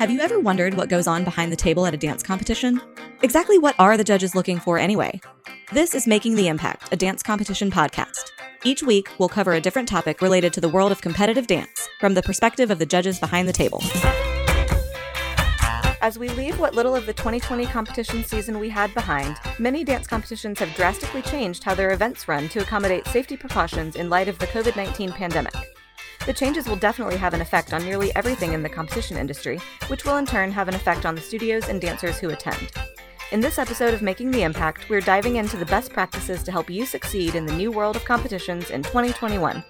Have you ever wondered what goes on behind the table at a dance competition? Exactly what are the judges looking for anyway? This is Making the Impact, a dance competition podcast. Each week, we'll cover a different topic related to the world of competitive dance from the perspective of the judges behind the table. As we leave what little of the 2020 competition season we had behind, many dance competitions have drastically changed how their events run to accommodate safety precautions in light of the COVID 19 pandemic. The changes will definitely have an effect on nearly everything in the competition industry, which will in turn have an effect on the studios and dancers who attend. In this episode of Making the Impact, we're diving into the best practices to help you succeed in the new world of competitions in 2021.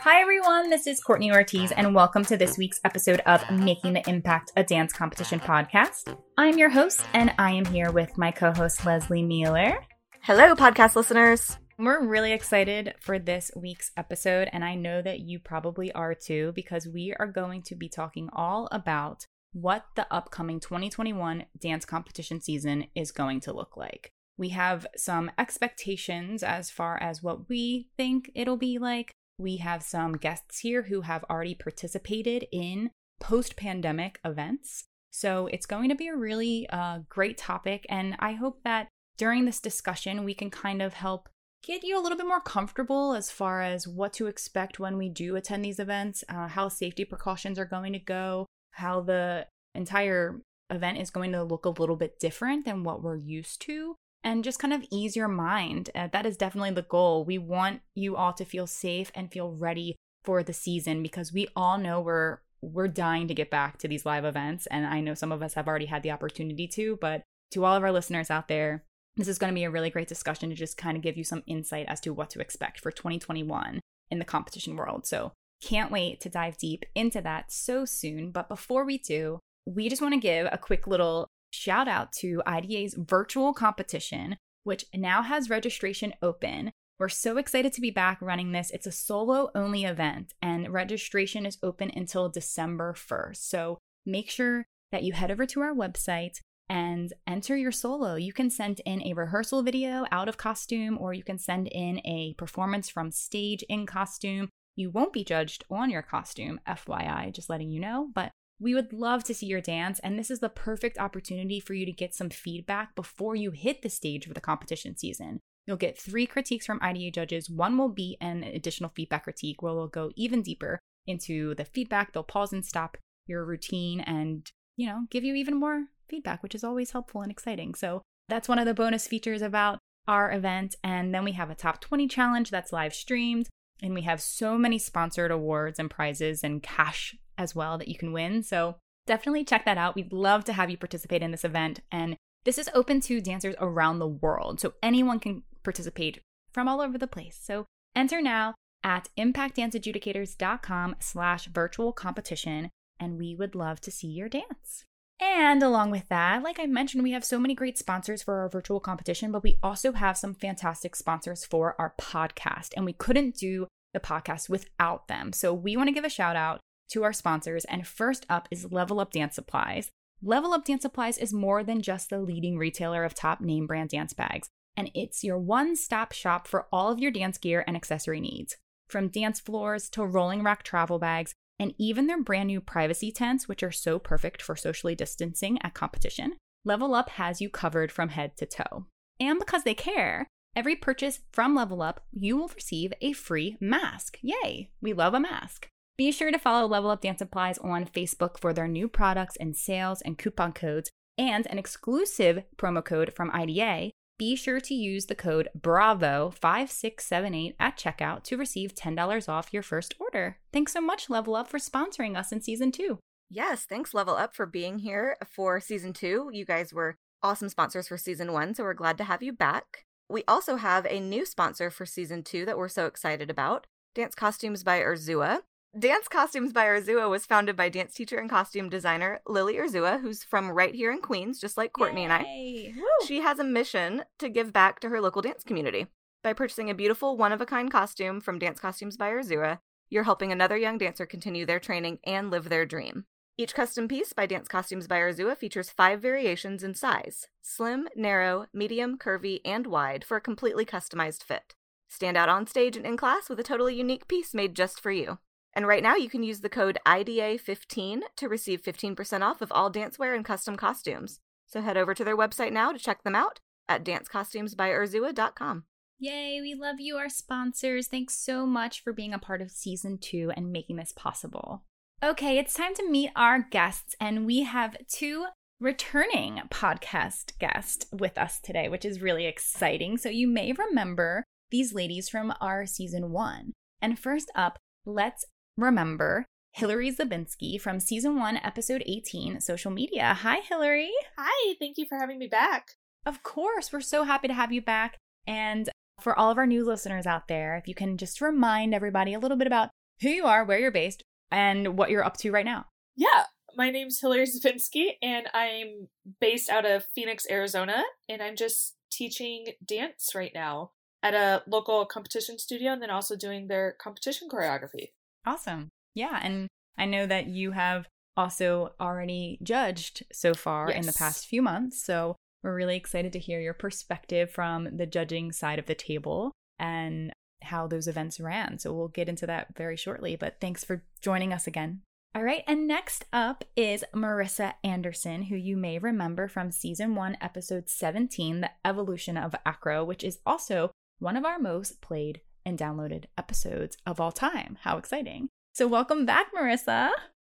Hi, everyone. This is Courtney Ortiz, and welcome to this week's episode of Making the Impact, a dance competition podcast. I'm your host, and I am here with my co host, Leslie Mueller. Hello, podcast listeners. We're really excited for this week's episode, and I know that you probably are too, because we are going to be talking all about what the upcoming 2021 dance competition season is going to look like. We have some expectations as far as what we think it'll be like. We have some guests here who have already participated in post pandemic events. So it's going to be a really uh, great topic. And I hope that during this discussion, we can kind of help get you a little bit more comfortable as far as what to expect when we do attend these events, uh, how safety precautions are going to go, how the entire event is going to look a little bit different than what we're used to, and just kind of ease your mind. Uh, that is definitely the goal. We want you all to feel safe and feel ready for the season because we all know we're we're dying to get back to these live events and I know some of us have already had the opportunity to, but to all of our listeners out there, this is going to be a really great discussion to just kind of give you some insight as to what to expect for 2021 in the competition world. So, can't wait to dive deep into that so soon. But before we do, we just want to give a quick little shout out to IDA's virtual competition, which now has registration open. We're so excited to be back running this. It's a solo only event, and registration is open until December 1st. So make sure that you head over to our website and enter your solo. You can send in a rehearsal video out of costume, or you can send in a performance from stage in costume. You won't be judged on your costume, FYI, just letting you know, but we would love to see your dance, and this is the perfect opportunity for you to get some feedback before you hit the stage for the competition season. You'll get three critiques from IDA judges. One will be an additional feedback critique where we'll go even deeper into the feedback. They'll pause and stop your routine and, you know, give you even more feedback, which is always helpful and exciting. So that's one of the bonus features about our event. And then we have a top 20 challenge that's live streamed. And we have so many sponsored awards and prizes and cash as well that you can win. So definitely check that out. We'd love to have you participate in this event. And this is open to dancers around the world. So anyone can participate from all over the place. So enter now at impactdanceadjudicators.com slash virtual competition. And we would love to see your dance. And along with that, like I mentioned, we have so many great sponsors for our virtual competition, but we also have some fantastic sponsors for our podcast. And we couldn't do the podcast without them. So we want to give a shout out to our sponsors. And first up is Level Up Dance Supplies. Level Up Dance Supplies is more than just the leading retailer of top name brand dance bags, and it's your one stop shop for all of your dance gear and accessory needs. From dance floors to rolling rack travel bags, and even their brand new privacy tents, which are so perfect for socially distancing at competition, Level Up has you covered from head to toe. And because they care, every purchase from Level Up, you will receive a free mask. Yay! We love a mask. Be sure to follow Level Up Dance Supplies on Facebook for their new products and sales and coupon codes and an exclusive promo code from IDA be sure to use the code BRAVO5678 at checkout to receive $10 off your first order. Thanks so much, Level Up, for sponsoring us in season two. Yes, thanks, Level Up, for being here for season two. You guys were awesome sponsors for season one, so we're glad to have you back. We also have a new sponsor for season two that we're so excited about Dance Costumes by Urzua. Dance Costumes by Urzua was founded by dance teacher and costume designer Lily Urzua, who's from right here in Queens, just like Courtney Yay. and I. Woo. She has a mission to give back to her local dance community. By purchasing a beautiful, one of a kind costume from Dance Costumes by Urzua, you're helping another young dancer continue their training and live their dream. Each custom piece by Dance Costumes by Urzua features five variations in size slim, narrow, medium, curvy, and wide for a completely customized fit. Stand out on stage and in class with a totally unique piece made just for you. And right now you can use the code IDA15 to receive 15% off of all dancewear and custom costumes. So head over to their website now to check them out at dancecostumesbyurzua.com. Yay, we love you, our sponsors. Thanks so much for being a part of season two and making this possible. Okay, it's time to meet our guests, and we have two returning podcast guests with us today, which is really exciting. So you may remember these ladies from our season one. And first up, let's remember Hillary Zabinski from season one, episode 18, social media. Hi, Hillary. Hi, thank you for having me back. Of course, we're so happy to have you back. And for all of our new listeners out there, if you can just remind everybody a little bit about who you are, where you're based, and what you're up to right now. Yeah, my name's Hillary Zabinski, and I'm based out of Phoenix, Arizona, and I'm just teaching dance right now at a local competition studio and then also doing their competition choreography. Awesome. Yeah, and I know that you have also already judged so far yes. in the past few months, so we're really excited to hear your perspective from the judging side of the table and how those events ran. So we'll get into that very shortly, but thanks for joining us again. All right, and next up is Marissa Anderson, who you may remember from season one, episode 17, The Evolution of Acro, which is also one of our most played and downloaded episodes of all time. How exciting! So, welcome back, Marissa.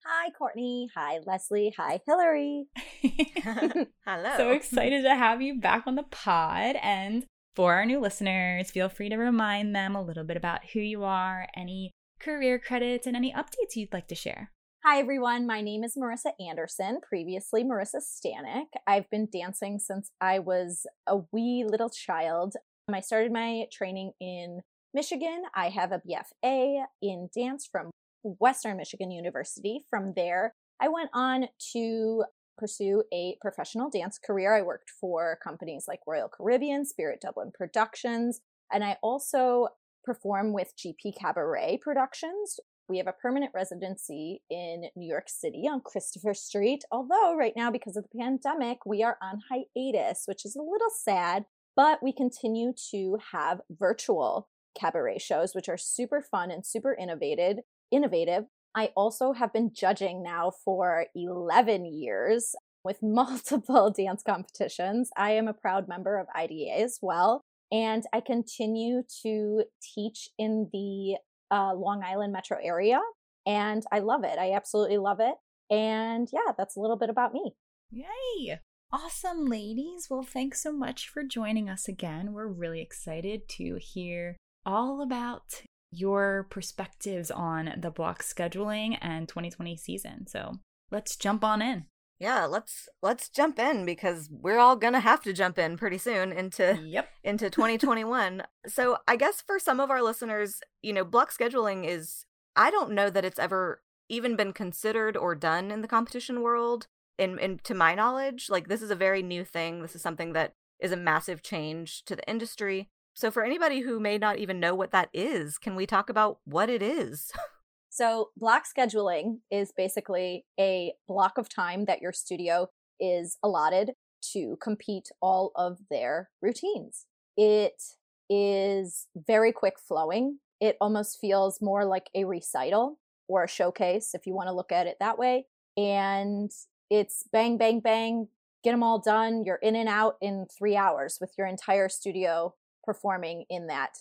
Hi, Courtney. Hi, Leslie. Hi, Hillary. Hello. So excited to have you back on the pod. And for our new listeners, feel free to remind them a little bit about who you are, any career credits, and any updates you'd like to share. Hi, everyone. My name is Marissa Anderson, previously Marissa Stanek. I've been dancing since I was a wee little child. Um, I started my training in Michigan. I have a BFA in dance from Western Michigan University. From there, I went on to pursue a professional dance career. I worked for companies like Royal Caribbean, Spirit Dublin Productions, and I also perform with GP Cabaret Productions, we have a permanent residency in New York City on Christopher Street. Although, right now, because of the pandemic, we are on hiatus, which is a little sad, but we continue to have virtual cabaret shows, which are super fun and super innovative. Innovative. I also have been judging now for 11 years with multiple dance competitions. I am a proud member of IDA as well. And I continue to teach in the uh, Long Island metro area. And I love it. I absolutely love it. And yeah, that's a little bit about me. Yay! Awesome, ladies. Well, thanks so much for joining us again. We're really excited to hear all about your perspectives on the block scheduling and 2020 season. So let's jump on in. Yeah let's let's jump in because we're all gonna have to jump in pretty soon into yep. into 2021 so i guess for some of our listeners you know block scheduling is i don't know that it's ever even been considered or done in the competition world in, in to my knowledge. Like this is a very new thing. This is something that is a massive change to the industry so for anybody who may not even know what that is can we talk about what it is So, block scheduling is basically a block of time that your studio is allotted to compete all of their routines. It is very quick flowing. It almost feels more like a recital or a showcase if you want to look at it that way. And it's bang, bang, bang, get them all done. You're in and out in three hours with your entire studio performing in that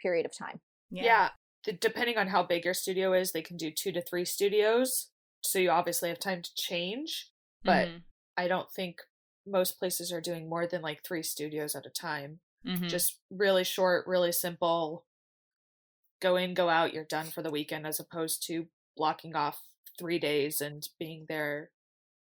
period of time. Yeah. yeah depending on how big your studio is, they can do two to three studios. So you obviously have time to change. But mm-hmm. I don't think most places are doing more than like three studios at a time. Mm-hmm. Just really short, really simple. Go in, go out, you're done for the weekend, as opposed to blocking off three days and being there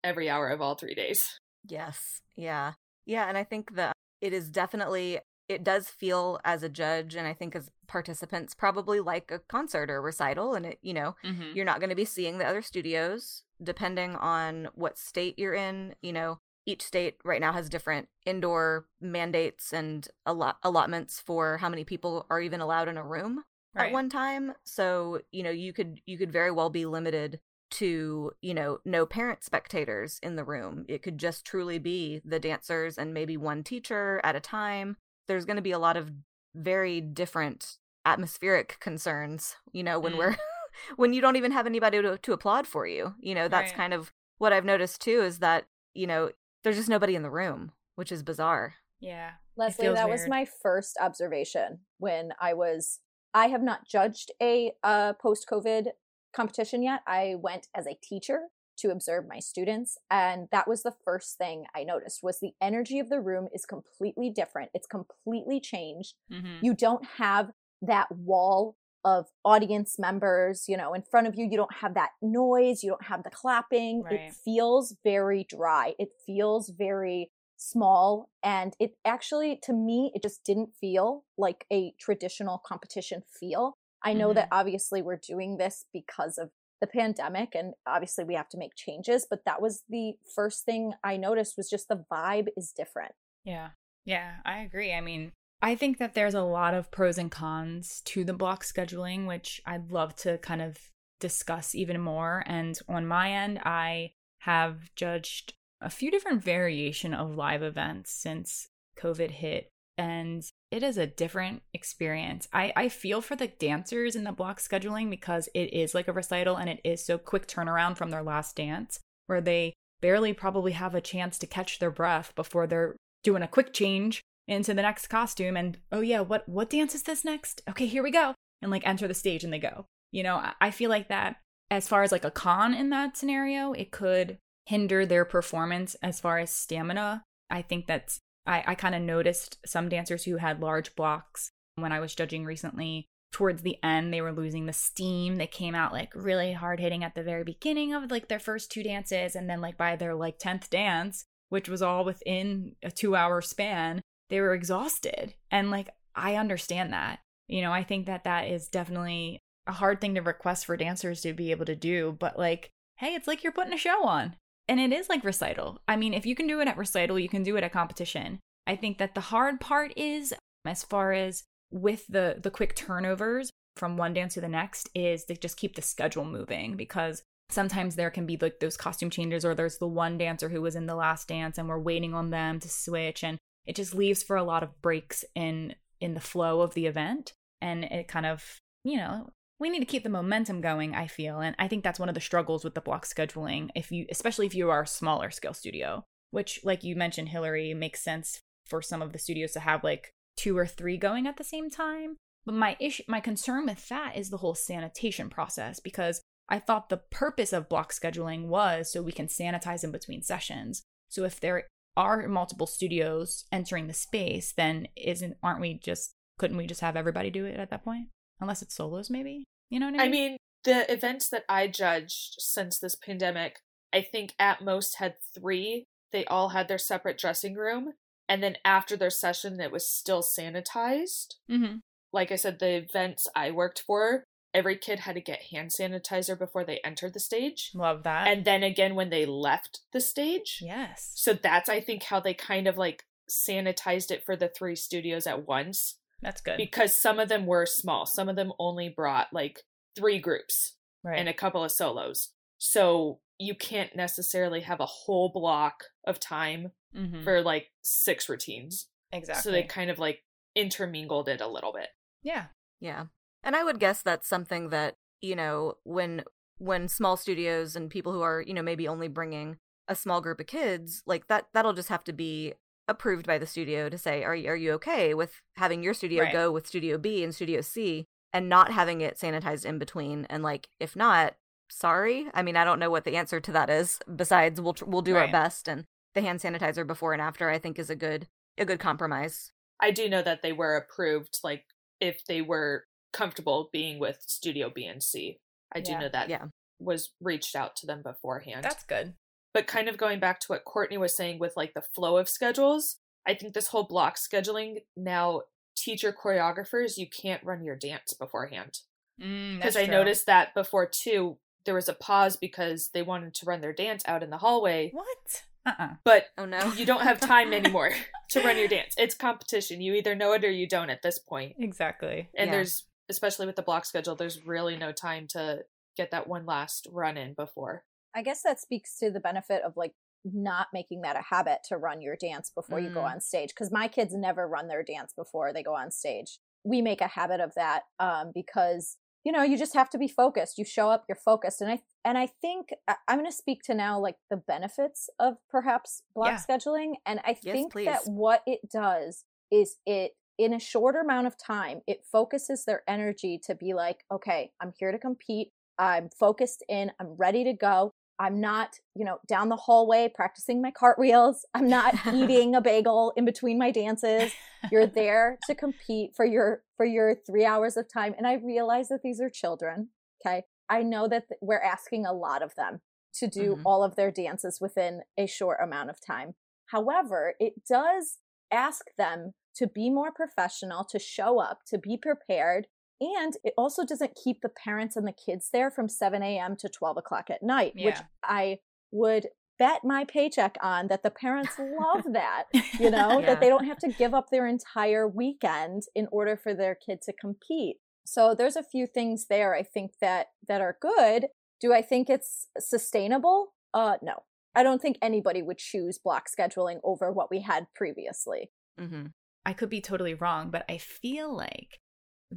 every hour of all three days. Yes. Yeah. Yeah. And I think that it is definitely it does feel as a judge and i think as participants probably like a concert or recital and it you know mm-hmm. you're not going to be seeing the other studios depending on what state you're in you know each state right now has different indoor mandates and allot- allotments for how many people are even allowed in a room right. at one time so you know you could you could very well be limited to you know no parent spectators in the room it could just truly be the dancers and maybe one teacher at a time there's going to be a lot of very different atmospheric concerns you know when mm. we're when you don't even have anybody to, to applaud for you. You know, that's right. kind of what I've noticed too is that, you know, there's just nobody in the room, which is bizarre. Yeah. Leslie, that weird. was my first observation when I was I have not judged a uh, post COVID competition yet. I went as a teacher to observe my students and that was the first thing i noticed was the energy of the room is completely different. It's completely changed. Mm-hmm. you don't have that wall of audience members you know in front of you. You don't have that noise. You don't have the clapping. Right. it feels very dry. It feels very small and it actually to me it just didn't feel like a traditional competition feel. I know mm-hmm. that obviously we're doing this because of the pandemic and obviously we have to make changes but that was the first thing i noticed was just the vibe is different. Yeah. Yeah i agree. I mean i think that there's a lot of pros and cons to the block scheduling which i'd love to kind of discuss even more and on my end i have judged a few different variation of live events since covid hit and it is a different experience. I, I feel for the dancers in the block scheduling because it is like a recital and it is so quick turnaround from their last dance where they barely probably have a chance to catch their breath before they're doing a quick change into the next costume and oh yeah what what dance is this next? Okay here we go and like enter the stage and they go. You know i feel like that as far as like a con in that scenario it could hinder their performance as far as stamina. I think that's I, I kind of noticed some dancers who had large blocks when I was judging recently. Towards the end, they were losing the steam. They came out like really hard hitting at the very beginning of like their first two dances. And then, like, by their like 10th dance, which was all within a two hour span, they were exhausted. And like, I understand that. You know, I think that that is definitely a hard thing to request for dancers to be able to do. But like, hey, it's like you're putting a show on. And it is like recital. I mean, if you can do it at recital, you can do it at competition. I think that the hard part is as far as with the the quick turnovers from one dance to the next is to just keep the schedule moving because sometimes there can be like those costume changes or there's the one dancer who was in the last dance and we're waiting on them to switch and it just leaves for a lot of breaks in in the flow of the event and it kind of you know we need to keep the momentum going i feel and i think that's one of the struggles with the block scheduling if you especially if you are a smaller scale studio which like you mentioned hillary makes sense for some of the studios to have like two or three going at the same time. But my issue my concern with that is the whole sanitation process because i thought the purpose of block scheduling was so we can sanitize in between sessions. So if there are multiple studios entering the space then isn't aren't we just couldn't we just have everybody do it at that point? Unless it's solos maybe you know what I mean? I mean, the events that I judged since this pandemic, I think at most had three. They all had their separate dressing room. And then after their session, it was still sanitized. Mm-hmm. Like I said, the events I worked for, every kid had to get hand sanitizer before they entered the stage. Love that. And then again when they left the stage. Yes. So that's, I think, how they kind of like sanitized it for the three studios at once. That's good. Because some of them were small. Some of them only brought like three groups right. and a couple of solos. So you can't necessarily have a whole block of time mm-hmm. for like six routines. Exactly. So they kind of like intermingled it a little bit. Yeah. Yeah. And I would guess that's something that, you know, when when small studios and people who are, you know, maybe only bringing a small group of kids, like that that'll just have to be approved by the studio to say, are you, are you okay with having your studio right. go with Studio B and Studio C and not having it sanitized in between? And like, if not, sorry. I mean, I don't know what the answer to that is. Besides, we'll we'll do right. our best, and the hand sanitizer before and after, I think, is a good a good compromise. I do know that they were approved, like if they were comfortable being with Studio B and C. I do yeah. know that yeah. was reached out to them beforehand. That's good. But kind of going back to what Courtney was saying with like the flow of schedules, I think this whole block scheduling now teacher choreographers, you can't run your dance beforehand. Because mm, I noticed that before too, there was a pause because they wanted to run their dance out in the hallway. What? Uh-uh. But oh no, you don't have time anymore to run your dance. It's competition. You either know it or you don't at this point. Exactly. And yeah. there's especially with the block schedule, there's really no time to get that one last run in before. I guess that speaks to the benefit of like not making that a habit to run your dance before mm. you go mm. on stage because my kids never run their dance before they go on stage. We make a habit of that um, because you know, you just have to be focused. You show up, you're focused. And I and I think I'm going to speak to now like the benefits of perhaps block yeah. scheduling and I yes, think please. that what it does is it in a shorter amount of time, it focuses their energy to be like, okay, I'm here to compete. I'm focused in, I'm ready to go. I'm not, you know, down the hallway practicing my cartwheels. I'm not eating a bagel in between my dances. You're there to compete for your for your 3 hours of time and I realize that these are children, okay? I know that th- we're asking a lot of them to do mm-hmm. all of their dances within a short amount of time. However, it does ask them to be more professional, to show up, to be prepared, and it also doesn't keep the parents and the kids there from 7 a.m. to 12 o'clock at night, yeah. which I would bet my paycheck on that the parents love that, you know, yeah. that they don't have to give up their entire weekend in order for their kid to compete. So there's a few things there I think that that are good. Do I think it's sustainable? Uh no. I don't think anybody would choose block scheduling over what we had previously. Mm-hmm. I could be totally wrong, but I feel like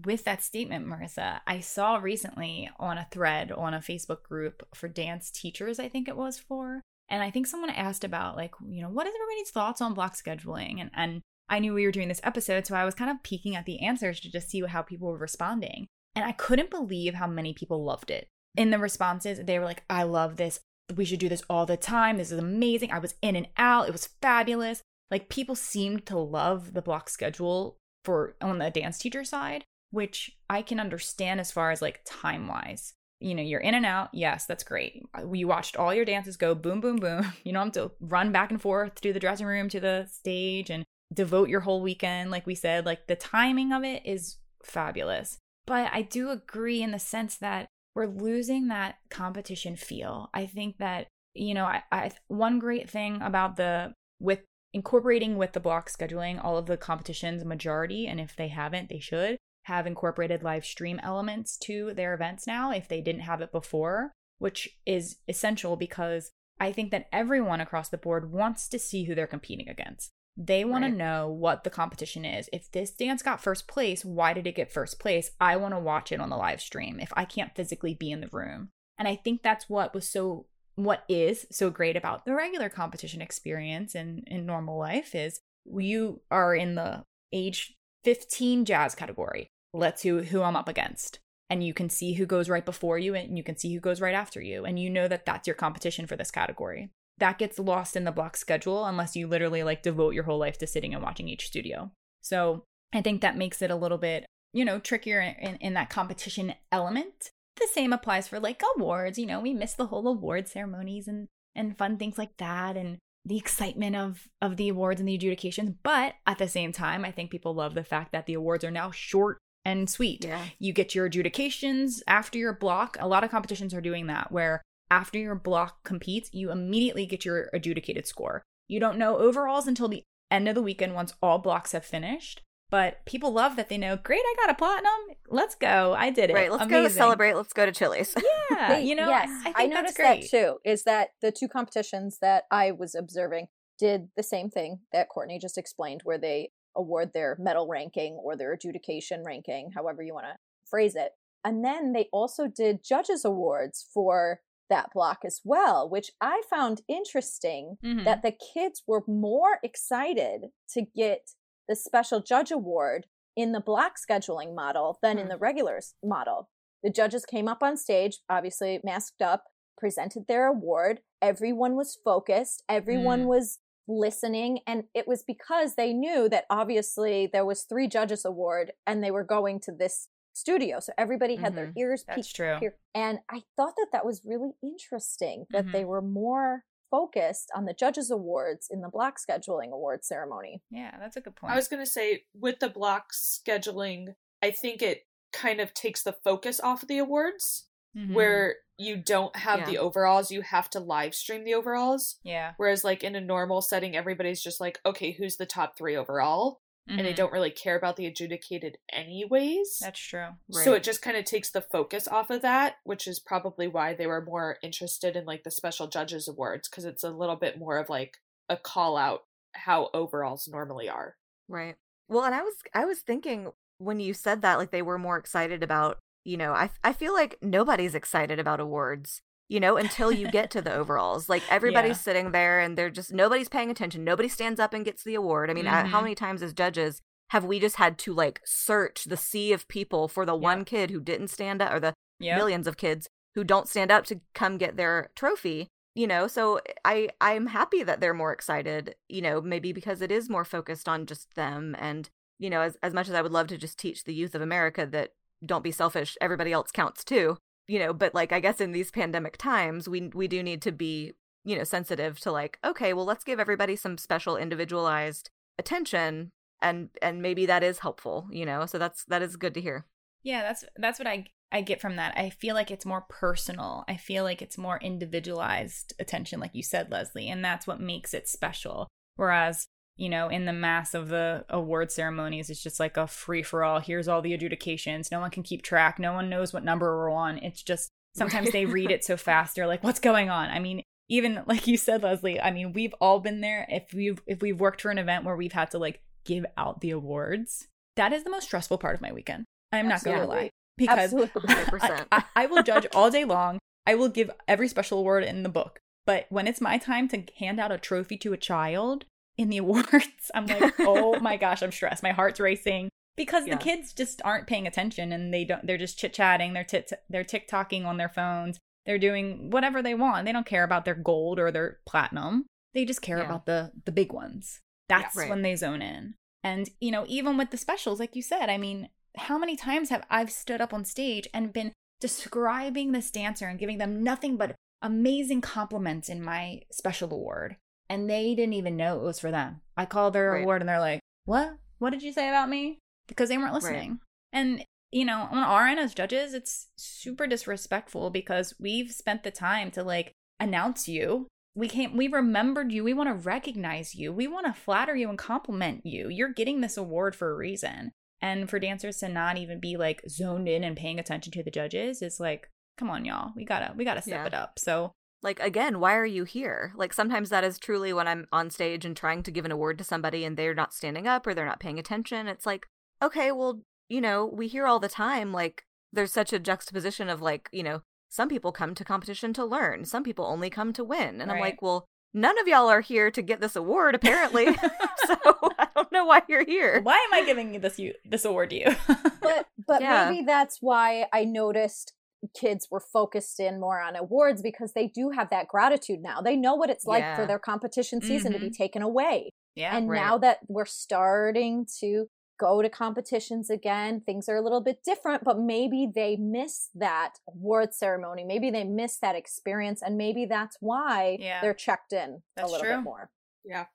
with that statement, Marissa, I saw recently on a thread on a Facebook group for dance teachers, I think it was for. And I think someone asked about, like, you know, what is everybody's thoughts on block scheduling? And, and I knew we were doing this episode, so I was kind of peeking at the answers to just see how people were responding. And I couldn't believe how many people loved it. In the responses, they were like, I love this. We should do this all the time. This is amazing. I was in and out. It was fabulous. Like, people seemed to love the block schedule for on the dance teacher side which I can understand as far as like time wise. You know, you're in and out. Yes, that's great. Uh, you watched all your dances go boom, boom, boom. You don't have to run back and forth to the dressing room, to the stage, and devote your whole weekend. Like we said, like the timing of it is fabulous. But I do agree in the sense that we're losing that competition feel. I think that, you know, I, I one great thing about the with incorporating with the block scheduling all of the competitions majority and if they haven't they should have incorporated live stream elements to their events now if they didn't have it before, which is essential because I think that everyone across the board wants to see who they're competing against. They want right. to know what the competition is. If this dance got first place, why did it get first place? I want to watch it on the live stream if I can't physically be in the room. And I think that's what was so what is so great about the regular competition experience in in normal life is you are in the age 15 jazz category let's see who I'm up against. And you can see who goes right before you and you can see who goes right after you. And you know that that's your competition for this category. That gets lost in the block schedule unless you literally like devote your whole life to sitting and watching each studio. So I think that makes it a little bit, you know, trickier in, in that competition element. The same applies for like awards. You know, we miss the whole award ceremonies and and fun things like that and the excitement of of the awards and the adjudications but at the same time i think people love the fact that the awards are now short and sweet. Yeah. You get your adjudications after your block. A lot of competitions are doing that where after your block competes, you immediately get your adjudicated score. You don't know overalls until the end of the weekend once all blocks have finished. But people love that they know, great, I got a platinum. Let's go. I did it. Right. Let's Amazing. go to celebrate. Let's go to Chili's. Yeah. you know, yes. I, I, I noticed that too, is that the two competitions that I was observing did the same thing that Courtney just explained, where they award their medal ranking or their adjudication ranking, however you want to phrase it. And then they also did judges awards for that block as well, which I found interesting mm-hmm. that the kids were more excited to get the special judge award in the block scheduling model than mm-hmm. in the regular model. The judges came up on stage, obviously masked up, presented their award. Everyone was focused. Everyone mm. was listening and it was because they knew that obviously there was three judges award and they were going to this studio so everybody had mm-hmm. their ears That's true. Here. and i thought that that was really interesting that mm-hmm. they were more focused on the judges awards in the block scheduling award ceremony yeah that's a good point i was going to say with the block scheduling i think it kind of takes the focus off of the awards mm-hmm. where you don't have yeah. the overalls, you have to live stream the overalls. Yeah. Whereas like in a normal setting, everybody's just like, okay, who's the top three overall? Mm-hmm. And they mm-hmm. don't really care about the adjudicated anyways. That's true. Right. So it just kind of takes the focus off of that, which is probably why they were more interested in like the special judges awards because it's a little bit more of like a call out how overalls normally are. Right. Well, and I was I was thinking when you said that like they were more excited about you know, I I feel like nobody's excited about awards you know, until you get to the overalls. Like everybody's yeah. sitting there and they're just nobody's paying attention. Nobody stands up and gets the award. I mean, mm-hmm. how many times as judges have we just had to like search the sea of people for the one kid who didn't stand up or the millions of kids who don't stand up to come get their trophy? You know, so I I'm happy that they're more excited, you know, maybe because it is more focused on just them and you know, as as much as I would love to just teach the youth of America that don't be selfish, everybody else counts too you know but like i guess in these pandemic times we we do need to be you know sensitive to like okay well let's give everybody some special individualized attention and and maybe that is helpful you know so that's that is good to hear. Yeah that's that's what i i get from that. I feel like it's more personal. I feel like it's more individualized attention like you said leslie and that's what makes it special. Whereas you know, in the mass of the award ceremonies, it's just like a free for all. Here's all the adjudications. No one can keep track. No one knows what number we're on. It's just sometimes they read it so fast. They're like, what's going on? I mean, even like you said, Leslie, I mean, we've all been there. If we've if we've worked for an event where we've had to like give out the awards, that is the most stressful part of my weekend. I'm not gonna lie. Because I, I, I will judge all day long. I will give every special award in the book. But when it's my time to hand out a trophy to a child, in the awards. I'm like, oh my gosh, I'm stressed. My heart's racing because yeah. the kids just aren't paying attention and they don't. They're just chit chatting. They're tit they're tick TikToking on their phones. They're doing whatever they want. They don't care about their gold or their platinum. They just care yeah. about the the big ones. That's yeah, right. when they zone in. And you know, even with the specials, like you said, I mean, how many times have I've stood up on stage and been describing this dancer and giving them nothing but amazing compliments in my special award and they didn't even know it was for them. I called their right. award and they're like, "What? What did you say about me?" Because they weren't listening. Right. And you know, on our end as judges, it's super disrespectful because we've spent the time to like announce you. We can't. We remembered you. We want to recognize you. We want to flatter you and compliment you. You're getting this award for a reason. And for dancers to not even be like zoned in and paying attention to the judges is like, come on, y'all. We gotta we gotta step yeah. it up. So like again why are you here? Like sometimes that is truly when i'm on stage and trying to give an award to somebody and they're not standing up or they're not paying attention. It's like okay well you know we hear all the time like there's such a juxtaposition of like you know some people come to competition to learn some people only come to win. And right. i'm like well none of y'all are here to get this award apparently. So i don't know why you're here. Why am i giving this you this award to you? But but yeah. maybe that's why i noticed kids were focused in more on awards because they do have that gratitude now. They know what it's like yeah. for their competition season mm-hmm. to be mm-hmm. taken away. Yeah, and right. now that we're starting to go to competitions again, things are a little bit different, but maybe they miss that award ceremony. Maybe they miss that experience, and maybe that's why yeah. they're checked in that's a little true. bit more. Yeah.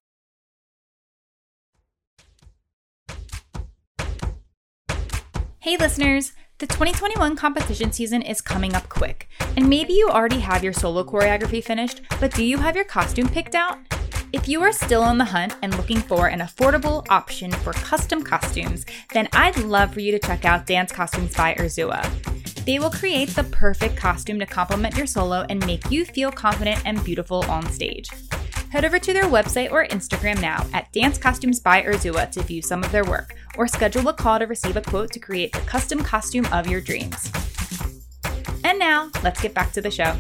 Hey, listeners. The 2021 competition season is coming up quick, and maybe you already have your solo choreography finished, but do you have your costume picked out? If you are still on the hunt and looking for an affordable option for custom costumes, then I'd love for you to check out Dance Costumes by Urzua. They will create the perfect costume to complement your solo and make you feel confident and beautiful on stage. Head over to their website or Instagram now at Dance Costumes by Urzua to view some of their work, or schedule a call to receive a quote to create the custom costume of your dreams. And now, let's get back to the show.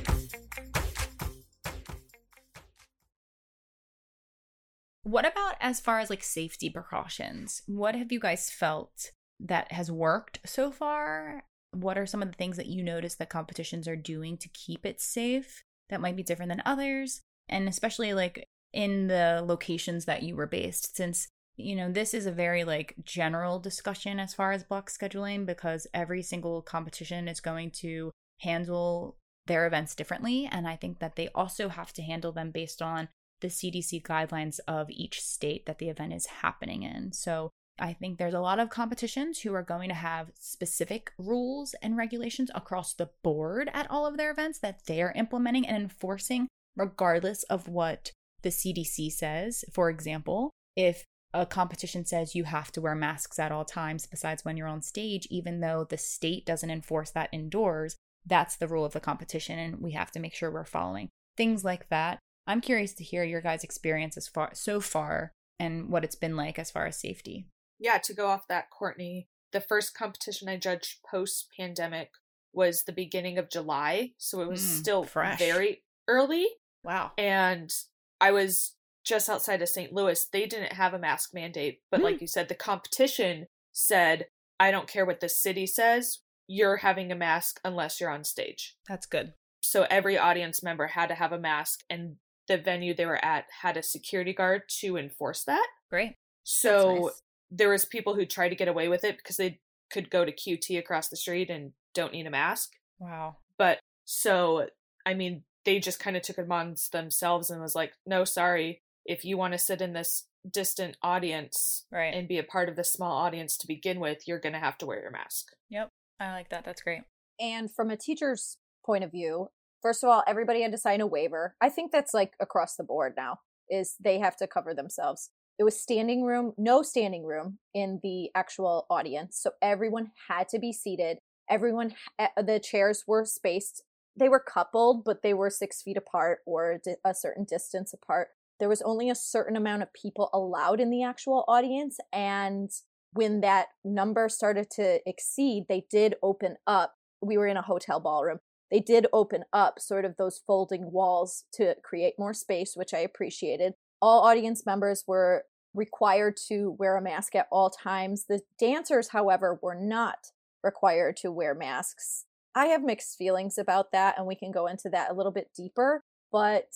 What about as far as like safety precautions? What have you guys felt that has worked so far? What are some of the things that you notice that competitions are doing to keep it safe that might be different than others? and especially like in the locations that you were based since you know this is a very like general discussion as far as block scheduling because every single competition is going to handle their events differently and i think that they also have to handle them based on the cdc guidelines of each state that the event is happening in so I think there's a lot of competitions who are going to have specific rules and regulations across the board at all of their events that they're implementing and enforcing regardless of what the CDC says. For example, if a competition says you have to wear masks at all times besides when you're on stage, even though the state doesn't enforce that indoors, that's the rule of the competition and we have to make sure we're following. Things like that. I'm curious to hear your guys' experience as far so far and what it's been like as far as safety. Yeah, to go off that, Courtney, the first competition I judged post pandemic was the beginning of July, so it was Mm, still fresh. very early. Wow. And I was just outside of St. Louis. They didn't have a mask mandate, but Mm. like you said, the competition said, I don't care what the city says, you're having a mask unless you're on stage. That's good. So every audience member had to have a mask, and the venue they were at had a security guard to enforce that. Great. So nice. There was people who tried to get away with it because they could go to QT across the street and don't need a mask. Wow. But so I mean, they just kind of took it amongst themselves and was like, "No, sorry. If you want to sit in this distant audience Right. and be a part of this small audience to begin with, you're going to have to wear your mask." Yep. I like that. That's great. And from a teacher's point of view, first of all, everybody had to sign a waiver. I think that's like across the board now is they have to cover themselves. It was standing room, no standing room in the actual audience. So everyone had to be seated. Everyone, eh, the chairs were spaced. They were coupled, but they were six feet apart or a certain distance apart. There was only a certain amount of people allowed in the actual audience. And when that number started to exceed, they did open up. We were in a hotel ballroom. They did open up sort of those folding walls to create more space, which I appreciated. All audience members were required to wear a mask at all times. The dancers, however, were not required to wear masks. I have mixed feelings about that, and we can go into that a little bit deeper. But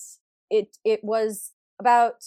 it it was about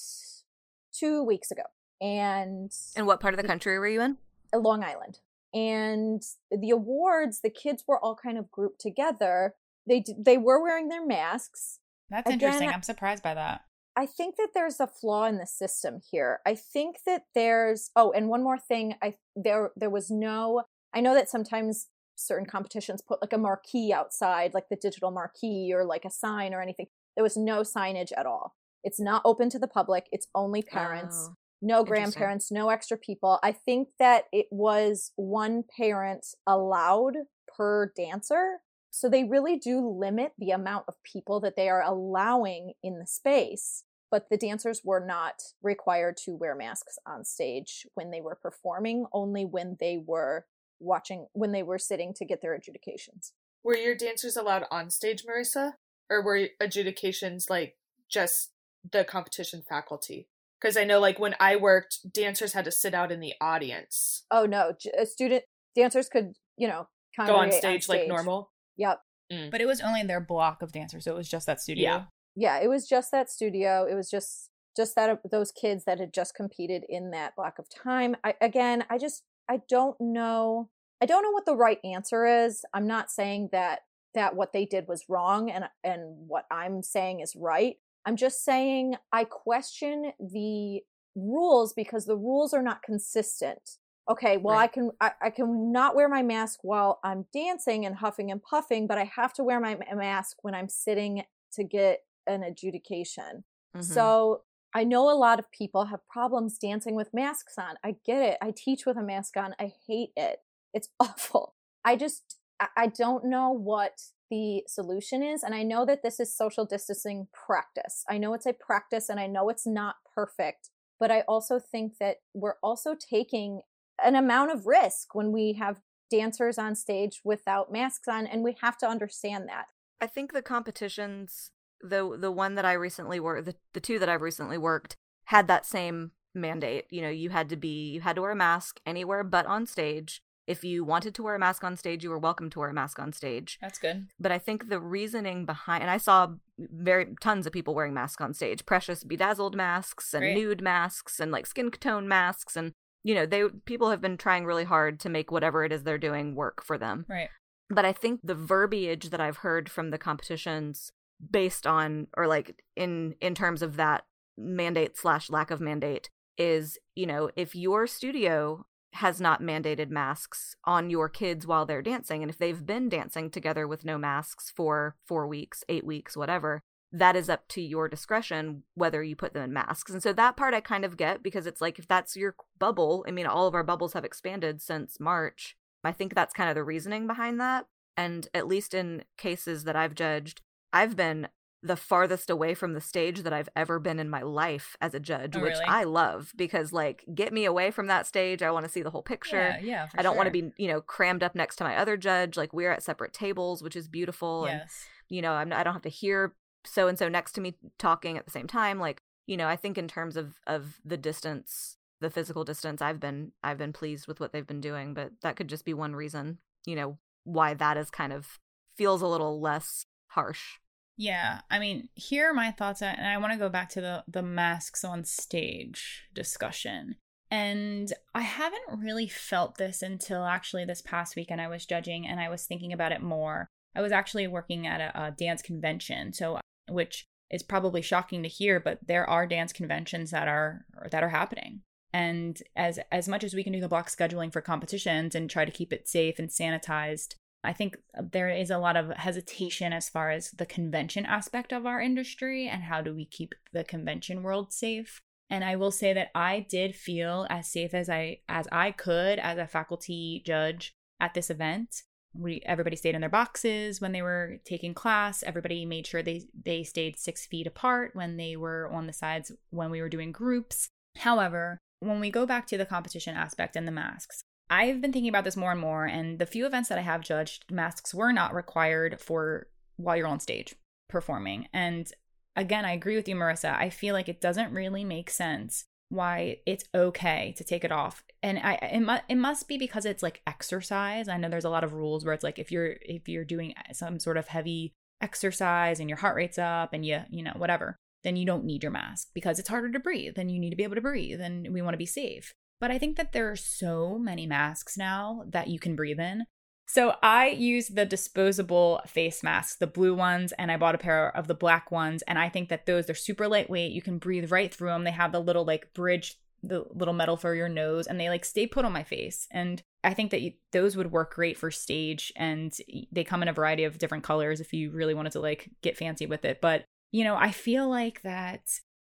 two weeks ago, and And what part of the country were you in? Long Island. And the awards, the kids were all kind of grouped together. They d- they were wearing their masks. That's Again, interesting. I'm surprised by that. I think that there's a flaw in the system here. I think that there's oh, and one more thing. I there there was no. I know that sometimes certain competitions put like a marquee outside, like the digital marquee or like a sign or anything. There was no signage at all. It's not open to the public. It's only parents Oh, no grandparents, no extra people. I think that it was one parent allowed per dancer. So they really do limit the amount of people that they are allowing in the space. But the dancers were not required to wear masks on stage when they were performing, only when they were watching, when they were sitting to get their adjudications. Were your dancers allowed on stage, Marissa? Or were adjudications like just the competition faculty? Because I know, like, when I worked, dancers had to sit out in the audience, Oh no, a student dancers could, you know, go on congregate stage, like normal. Yep. Mm. But it was only in their block of dancers, so it was just that studio. Yeah. yeah it was just that studio it was just just that uh, those kids that had just competed in that block of time I, again i just i don't know i don't know what the right answer is i'm not saying that that what they did was wrong and and what i'm saying is right i'm just saying i question the rules because the rules are not consistent okay well i can I, I can not wear my mask while i'm dancing and huffing and puffing but i have to wear my mask when i'm sitting to get an adjudication Mhm. so I know a lot of people have problems dancing with masks on. I get it. I teach with a mask on. I hate it. It's awful. I just, I don't know what the solution is. And I know that this is social distancing practice. I know it's a practice and I know it's not perfect. But I also think that we're also taking an amount of risk when we have dancers on stage without masks on. And we have to understand that. I think the competitions, the the one that I recently worked, the, the two that I've recently worked, had that same mandate. You know, you had to be, you had to wear a mask anywhere but on stage. If you wanted to wear a mask on stage, you were welcome to wear a mask on stage. That's good. But I think the reasoning behind, and I saw very tons of people wearing masks on stage, precious bedazzled masks and Great. nude masks and like skin tone masks, and you know, they people have been trying really hard to make whatever it is they're doing work for them Right. but I think the verbiage that I've heard from the competitions based on or like in in terms of that mandate slash lack of mandate is you know if your studio has not mandated masks on your kids while they're dancing and if they've been dancing together with no masks for four weeks eight weeks whatever that is up to your discretion whether you put them in masks and so that part i kind of get because it's like if that's your bubble i mean all of our bubbles have expanded since march I think that's kind of the reasoning behind that. And at least in cases that I've judged, I've been the farthest away from the stage that I've ever been in my life as a judge, Oh, which really? I love because like get me away from that stage. I want to see the whole picture. Yeah, yeah. I don't want to be, you know, crammed up next to my other judge. Like we're at separate tables, which is beautiful. And you know, I'm, I don't have to hear so and so next to me talking at the same time. Like, you know, I think in terms of of the distance, the physical distance, I've been I've been pleased with what they've been doing. But that could just be one reason, you know, why that is kind of feels a little less harsh. Yeah, I mean, here are my thoughts, on- and I want to go back to the the masks on stage discussion. And I haven't really felt this until actually this past weekend I was judging and I was thinking about it more. I was actually working at a, a dance convention, so which is probably shocking to hear, but there are dance conventions that are that are happening. And as as much as we can do the block scheduling for competitions and try to keep it safe and sanitized, I think there is a lot of hesitation as far as the convention aspect of our industry and how do we keep the convention world safe. And I will say that I did feel as safe as I as I could as a faculty judge at this event. We everybody stayed in their boxes when they were taking class. Everybody made sure they they stayed six feet apart when they were on the sides when we were doing groups. However, when we go back to the competition aspect and the masks, I've been thinking about this more and more, and the few events that I have judged, masks were not required for while you're on stage performing. And again, I agree with you, Marissa. I feel like it doesn't really make sense why it's okay to take it off. And I it, mu- it must be because it's like exercise. I know there's a lot of rules where it's like if you're if you're doing uh, some sort of heavy exercise and your heart rate's up and you you know whatever, then you don't need your mask because it's harder to breathe and you need to be able to breathe and we want to be safe. But I think that there are so many masks now that you can breathe in. So I use the disposable face masks, the blue ones, and I bought a pair of the black ones. And I think that those they're super lightweight. You can breathe right through them. They have the little like bridge, the little metal for your nose, and they like stay put on my face. And I think that those would work great for stage. And they come in a variety of different colors if you really wanted to like get fancy with it. But you know, I feel like that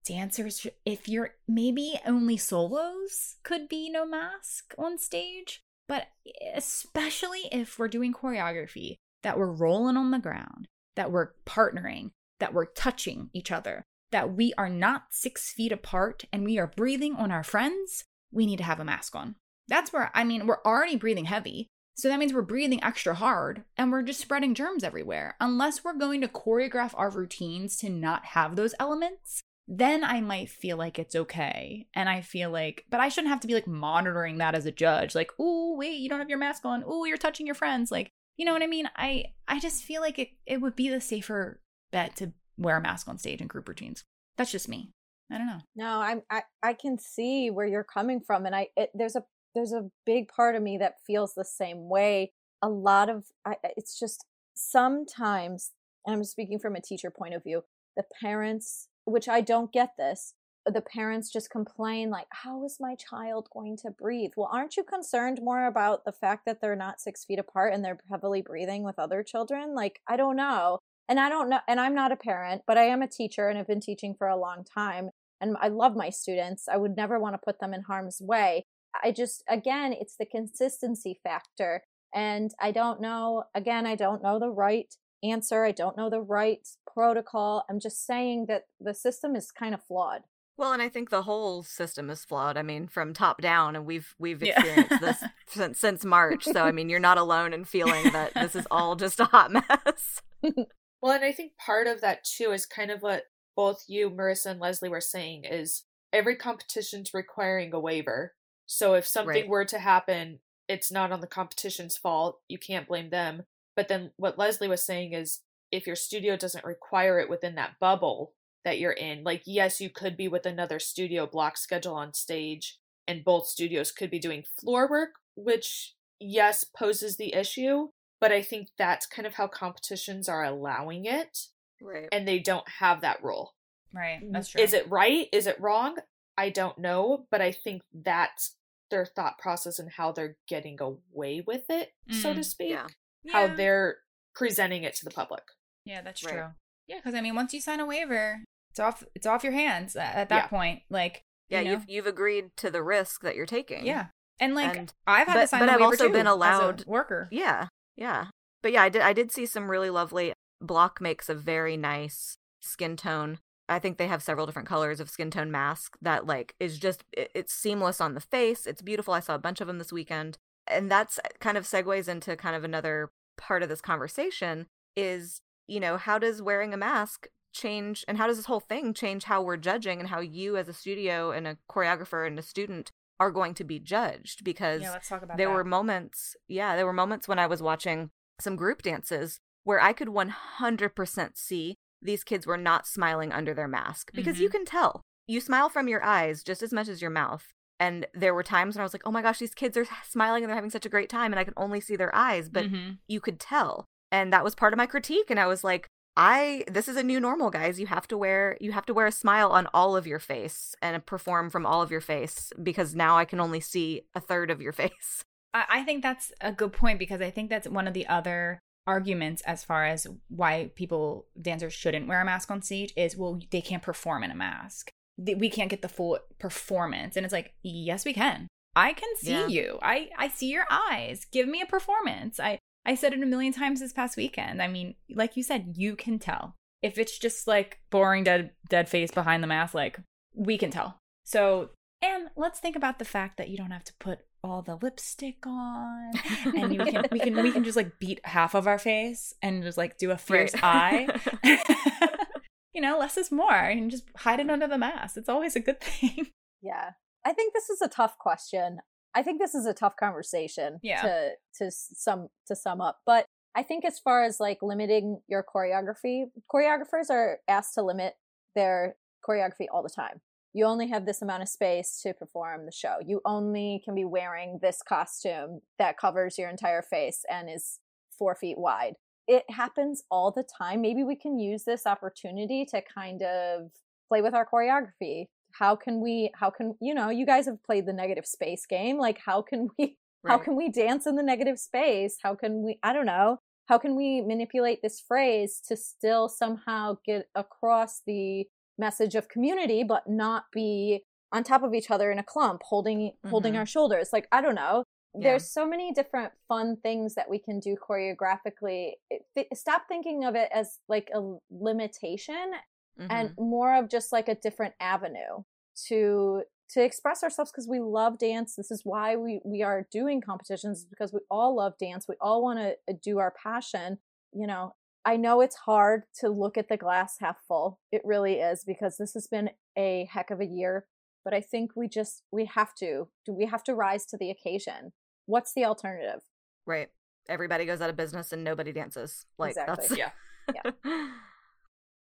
dancers, if you're maybe only solos, could be no mask on stage. But eh, especially if we're doing choreography, that we're rolling on the ground, that we're partnering, that we're touching each other, that we are not six feet apart and we are breathing on our friends, we need to have a mask on. That's where, I mean, we're already breathing heavy. So that means we're breathing extra hard and we're just spreading germs everywhere. Unless we're going to choreograph our routines to not have those elements, then I might feel like it's okay. And I feel like, but I shouldn't have to be like monitoring that as a judge. Like, oh, wait, you don't have your mask on. Oh, you're touching your friends. Like, you know what I mean? I I just feel like it it would be the safer bet to wear a mask on stage in group routines. That's just me. I don't know. No, I'm I I can see where you're coming from, and I it, there's a there's a big part of me that feels the same way. A lot of I, it's just sometimes, and I'm speaking from a teacher point of view, the parents, which I don't get this, the parents just complain like, "How is my child going to breathe?" Well, aren't you concerned more about the fact that they're not six feet apart and they're heavily breathing with other children? Like, I don't know, and I don't know, and I'm not a parent, but I am a teacher and have been teaching for a long time and I love my students. I would never want to put them in harm's way. I just, again, it's the consistency factor. And I don't know, again, I don't know the right answer. I don't know the right protocol. I'm just saying that the system is kind of flawed. Well, and I think the whole system is flawed. I mean, from top down, and we've we've Yeah. experienced this since, since March. So I mean, you're not alone in feeling that this is all just a hot mess. Well, and I think part of that too is kind of what both you, Marissa, and Leslie were saying is every competition's requiring a waiver. So if something Right. were to happen, it's not on the competition's fault. You can't blame them. But then what Leslie was saying is if your studio doesn't require it within that bubble that you're in, like, yes, you could be with another studio block schedule on stage, and both studios could be doing floor work, which, yes, poses the issue. But I think that's kind of how competitions are allowing it Right. and they don't have that rule. Right. That's true. Is it right? Is it wrong? I don't know, but I think that's their thought process and how they're getting away with it, so to Mm, speak. yeah. How they're presenting it to the public. Yeah, that's Right. true. Yeah, because I mean, once you sign a waiver, it's off. It's off your hands at, at that Yeah. point. Like, Yeah, you know? you've you've agreed to the risk that you're taking. yeah, and like And- I've had but- to sign but a I've waiver also too been as a allowed- worker. Yeah. Yeah. But yeah, I did I did see some really lovely Bloch makes a very nice skin tone. I think they have several different colors of skin tone mask that like is just it, it's seamless on the face. It's beautiful. I saw a bunch of them this weekend. And that's kind of segues into kind of another part of this conversation is, you know, how does wearing a mask change and how does this whole thing change how we're judging and how you as a studio and a choreographer and a student are going to be judged because yeah, let's talk about there that. were moments yeah there were moments when i was watching some group dances where i could 100% see these kids were not smiling under their mask because Mm-hmm. you can tell you smile from your eyes just as much as your mouth and there were times when i was like oh my gosh these kids are smiling and they're having such a great time and i can only see their eyes but Mhm. you could tell and that was part of my critique and i was like i this is a new normal guys. You have to wear you have to wear a smile on all of your face and perform from all of your face because now i can only see a third of your face. I, I think that's a good point because I think that's one of the other arguments as far as why people dancers shouldn't wear a mask on stage is well they can't perform in a mask Th- we can't get the full performance. And it's like yes we can. I can see Yeah. you. I i see your eyes. Give me a performance. I i said it a million times this past weekend. I mean like you said you can tell. If it's just like boring dead dead face behind the mask like we can tell. So and let's think about the fact that you don't have to put all the lipstick on and you can we can we can just like beat half of our face and just like do a fierce eye you know less is more and just hide it under the mask it's always a good thing Yeah. I think this is a tough question. I think this is a tough conversation Yeah. to to sum to sum up. But I think as far as like limiting your choreography, choreographers are asked to limit their choreography all the time. You only have this amount of space to perform the show. You only can be wearing this costume that covers your entire face and is four feet wide. It happens all the time. Maybe we can use this opportunity to kind of play with our choreography how can we how can you know you guys have played the negative space game like how can we how can we dance in the negative space how can we i don't know how can we manipulate this phrase to still somehow get across the message of community but not be on top of each other in a clump holding holding Mhm. our shoulders like i don't know Yeah. there's so many different fun things that we can do choreographically It- th- stop thinking of it as like a limitation Mhm. and more of just like a different avenue to to express ourselves because we love dance. This is why we we are doing competitions because we all love dance. We all want to do our passion you know? I know it's hard to look at the glass half full. It really is because this has been a heck of a year but i think we just we have to do we have to rise to the occasion what's the alternative right everybody goes out of business and nobody dances like Exactly. that's Yeah.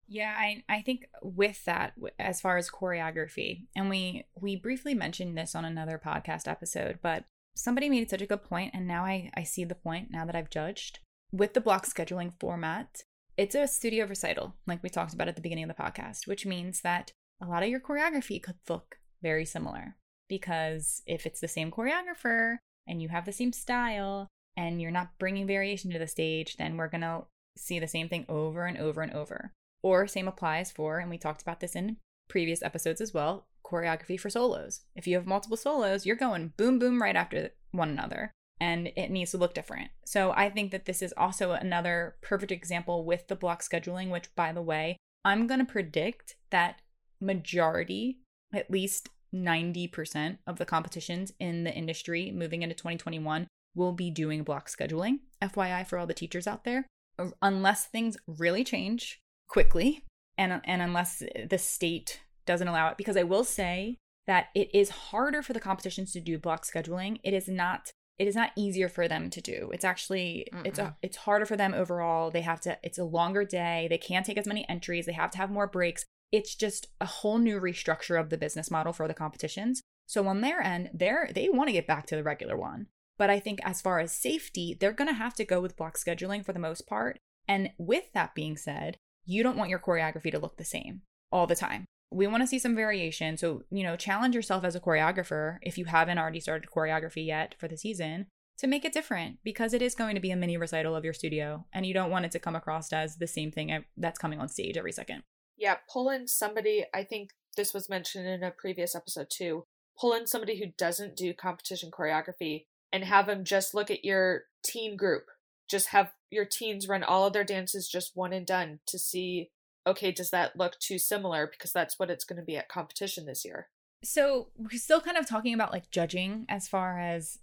Yeah, I I think with that, as far as choreography, and we we briefly mentioned this on another podcast episode, but somebody made such a good point, and now I I see the point now that I've judged with the block scheduling format. It's a studio recital, like we talked about at the beginning of the podcast, which means that a lot of your choreography could look very similar because if it's the same choreographer and you have the same style and you're not bringing variation to the stage, then we're gonna see the same thing over and over and over. Or same applies for, and we talked about this in previous episodes as well, choreography for solos. If you have multiple solos, you're going boom, boom right after one another, and it needs to look different. So I think that this is also another perfect example with the block scheduling, which, by the way, I'm going to predict that majority, at least 90% of the competitions in the industry moving into 2021 will be doing block scheduling. FYI for all the teachers out there, uh, unless things really change quickly and and unless the state doesn't allow it because I will say that it is harder for the competitions to do block scheduling. It is not it is not easier for them to do. It's actually it's a, it's harder for them overall. They have to it's a longer day. They can't take as many entries. They have to have more breaks. It's just a whole new restructure of the business model for the competitions. So on their end, they're they want to get back to the regular one. But I think as far as safety, they're going to have to go with block scheduling for the most part. And with that being said, you don't want your choreography to look the same all the time. We want to see some variation. So, you know, challenge yourself as a choreographer if you haven't already started choreography yet for the season to make it different because it is going to be a mini recital of your studio and you don't want it to come across as the same thing that's coming on stage every second. Yeah, pull in somebody, I think this was mentioned in a previous episode too. Pull in somebody who doesn't do competition choreography and have them just look at your teen group. Just have your teens run all of their dances just one and done to see okay, does that look too similar? Because that's what it's going to be at competition this year. So we're still kind of talking about like judging as far as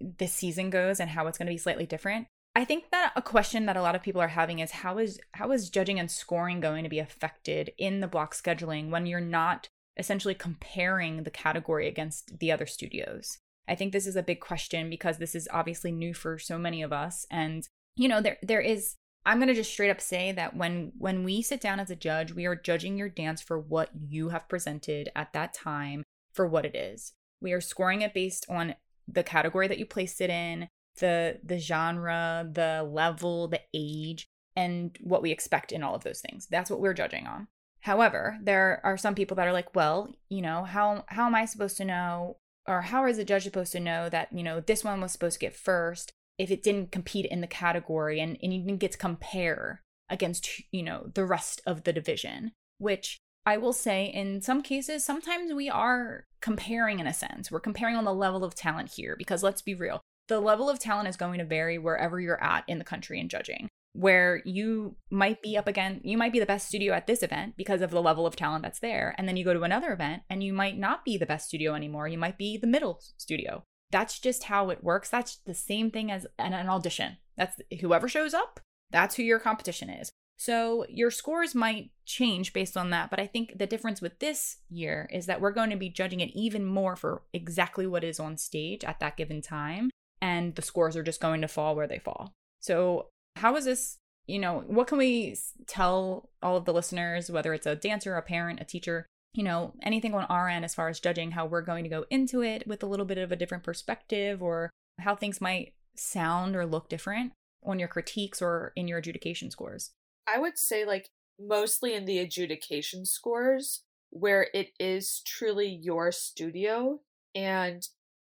this season goes and how it's going to be slightly different. I think that a question that a lot of people are having is how is how is judging and scoring going to be affected in the block scheduling when you're not essentially comparing the category against the other studios? I think this is a big question because this is obviously new for so many of us and you know there there is I'm going to just straight up say that when when we sit down as a judge, we are judging your dance for what you have presented at that time for what it is. We are scoring it based on the category that you placed it in, the the genre, the level, the age, and what we expect in all of those things. That's what we're judging on. However, there are some people that are like, well, you know, how how am I supposed to know or how is a judge supposed to know that, you know, this one was supposed to get first if it didn't compete in the category and, and even get to compare against, you know, the rest of the division, which I will say in some cases, sometimes we are comparing in a sense. We're comparing on the level of talent here because let's be real, the level of talent is going to vary wherever you're at in the country in judging. Where you might be up again, you might be the best studio at this event because of the level of talent that's there. And then you go to another event and you might not be the best studio anymore. You might be the middle studio. That's just how it works. That's the same thing as an, an audition. That's whoever shows up, that's who your competition is. So your scores might change based on that, but I think the difference with this year is that we're going to be judging it even more for exactly what is on stage at that given time, and the scores are just going to fall where they fall. So, how is this? You know, what can we tell all of the listeners, whether it's a dancer, a parent, a teacher, you know, anything on our end as far as judging how we're going to go into it with a little bit of a different perspective or how things might sound or look different on your critiques or in your adjudication scores? I would say like mostly in the adjudication scores where it is truly your studio and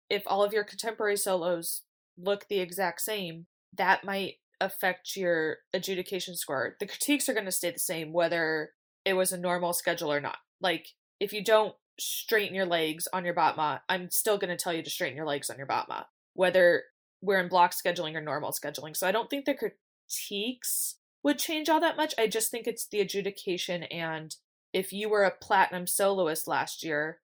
if all of your contemporary solos look the exact same, that might affect your adjudication score. The critiques are going to stay the same whether it was a normal schedule or not. Like if you don't straighten your legs on your battement, I'm still going to tell you to straighten your legs on your battement, whether we're in block scheduling or normal scheduling. So I don't think the critiques would change all that much. I just think it's the adjudication and if you were a platinum soloist last year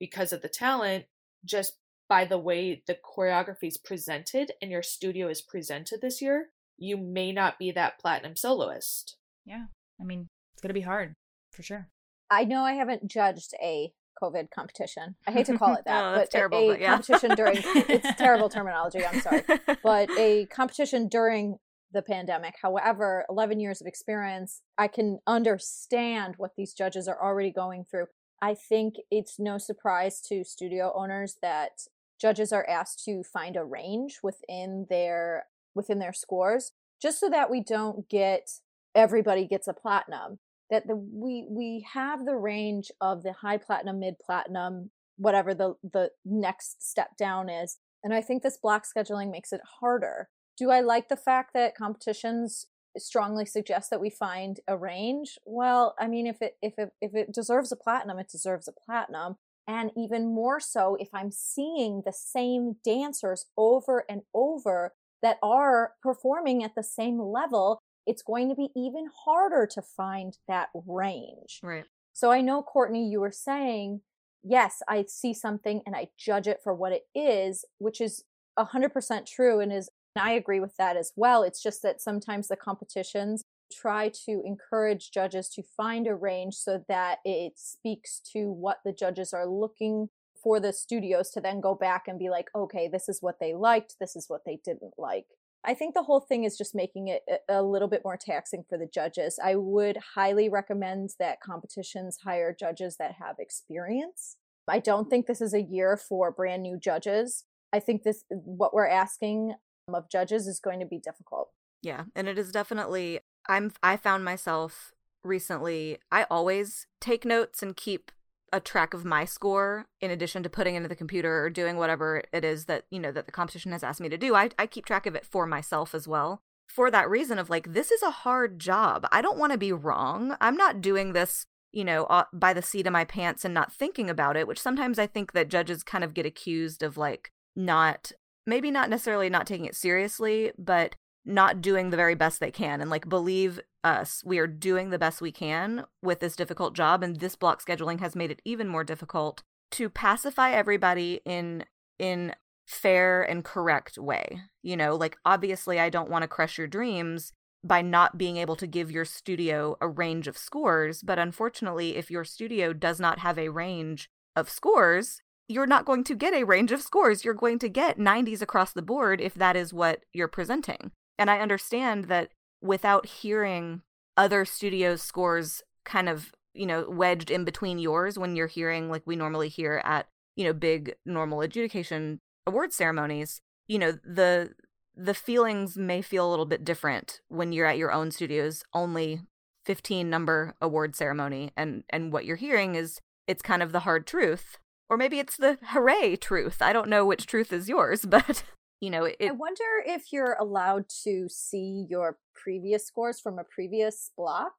because of the talent, just by the way the choreography is presented and your studio is presented this year, you may not be that platinum soloist. Yeah. I mean, it's going to be hard for sure. I know I haven't judged a COVID competition. I hate to call it that, oh, but terrible, a, but yeah. competition during it's terrible terminology. I'm sorry, but a competition during the pandemic. However, 11 years of experience, I can understand what these judges are already going through. I think it's no surprise to studio owners that judges are asked to find a range within their within their scores just so that we don't get everybody gets a platinum that the we we have the range of the high platinum mid platinum whatever the the next step down is and i think this block scheduling makes it harder do I like the fact that competitions strongly suggest that we find a range? Well, I mean, if it if it if it deserves a platinum, it deserves a platinum. And even more so if I'm seeing the same dancers over and over that are performing at the same level, it's going to be even harder to find that range. Right. So I know, Courtney, you were saying, yes, I see something and I judge it for what it is, which is 100% true and is I agree with that as well. It's just that sometimes the competitions try to encourage judges to find a range so that it speaks to what the judges are looking for the studios to then go back and be like, okay, this is what they liked, this is what they didn't like. I think the whole thing is just making it a little bit more taxing for the judges. I would highly recommend that competitions hire judges that have experience. I don't think this is a year for brand new judges. I think this what we're asking of judges is going to be difficult. Yeah, and it is definitely I'm I found myself recently I always take notes and keep a track of my score in addition to putting into the computer or doing whatever it is that, you know, that the competition has asked me to do. I I keep track of it for myself as well. For that reason of like this is a hard job. I don't want to be wrong. I'm not doing this you know, uh, by the seat of my pants and not thinking about it, which sometimes I think that judges kind of get accused of like not maybe not necessarily not taking it seriously, but not doing the very best they can and like believe us we are doing the best we can with this difficult job and this block scheduling has made it even more difficult to pacify everybody in in fair and correct way you know? Like obviously i don't want to crush your dreams by not being able to give your studio a range of scores but unfortunately if your studio does not have a range of scores you're not going to get a range of scores. You're going to get 90s across the board if that is what you're presenting and I understand that without hearing other studios' scores kind of, you know, wedged in between yours when you're hearing like we normally hear at, you know, big normal adjudication award ceremonies, you know, the the feelings may feel a little bit different when you're at your own studio's only 15 number award ceremony and and what you're hearing is it's kind of the hard truth or maybe it's the hooray truth. I don't know which truth is yours, but you know it, i wonder if you're allowed to see your previous scores from a previous block?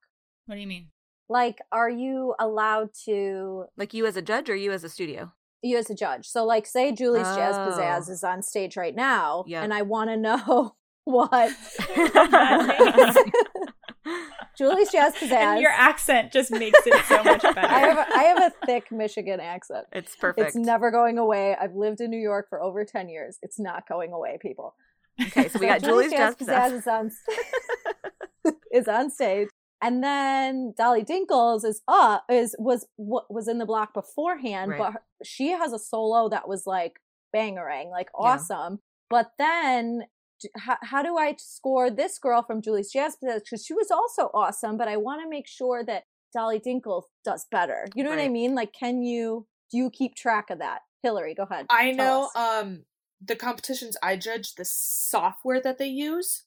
What do you mean? Like are you allowed to like you as a judge or you as a studio? You as a judge. So like say julie's oh. jazz pizzazz is on stage right now yep. and i want to know what Julie's Jazz Pizzazz. And your accent just makes it so much better. I have, a, I have a thick Michigan accent. It's perfect. It's never going away. I've lived in New York for over 10 years. It's not going away, people. Okay, so we got Julie's, Julie's Jazz, Jazz Pizzazz is on, is on stage. And then Dolly Dinkles is up is was was in the block beforehand, right. but her, she has a solo that was like bangerang, like awesome. Yeah. But then how, how do I score this girl from Julie's Jazz because she was also awesome, but I want to make sure that Dolly Dinkle does better. You know right. what I mean? Like, can you do you keep track of that? Hillary, go ahead. I know um the competitions I judge, the software that they use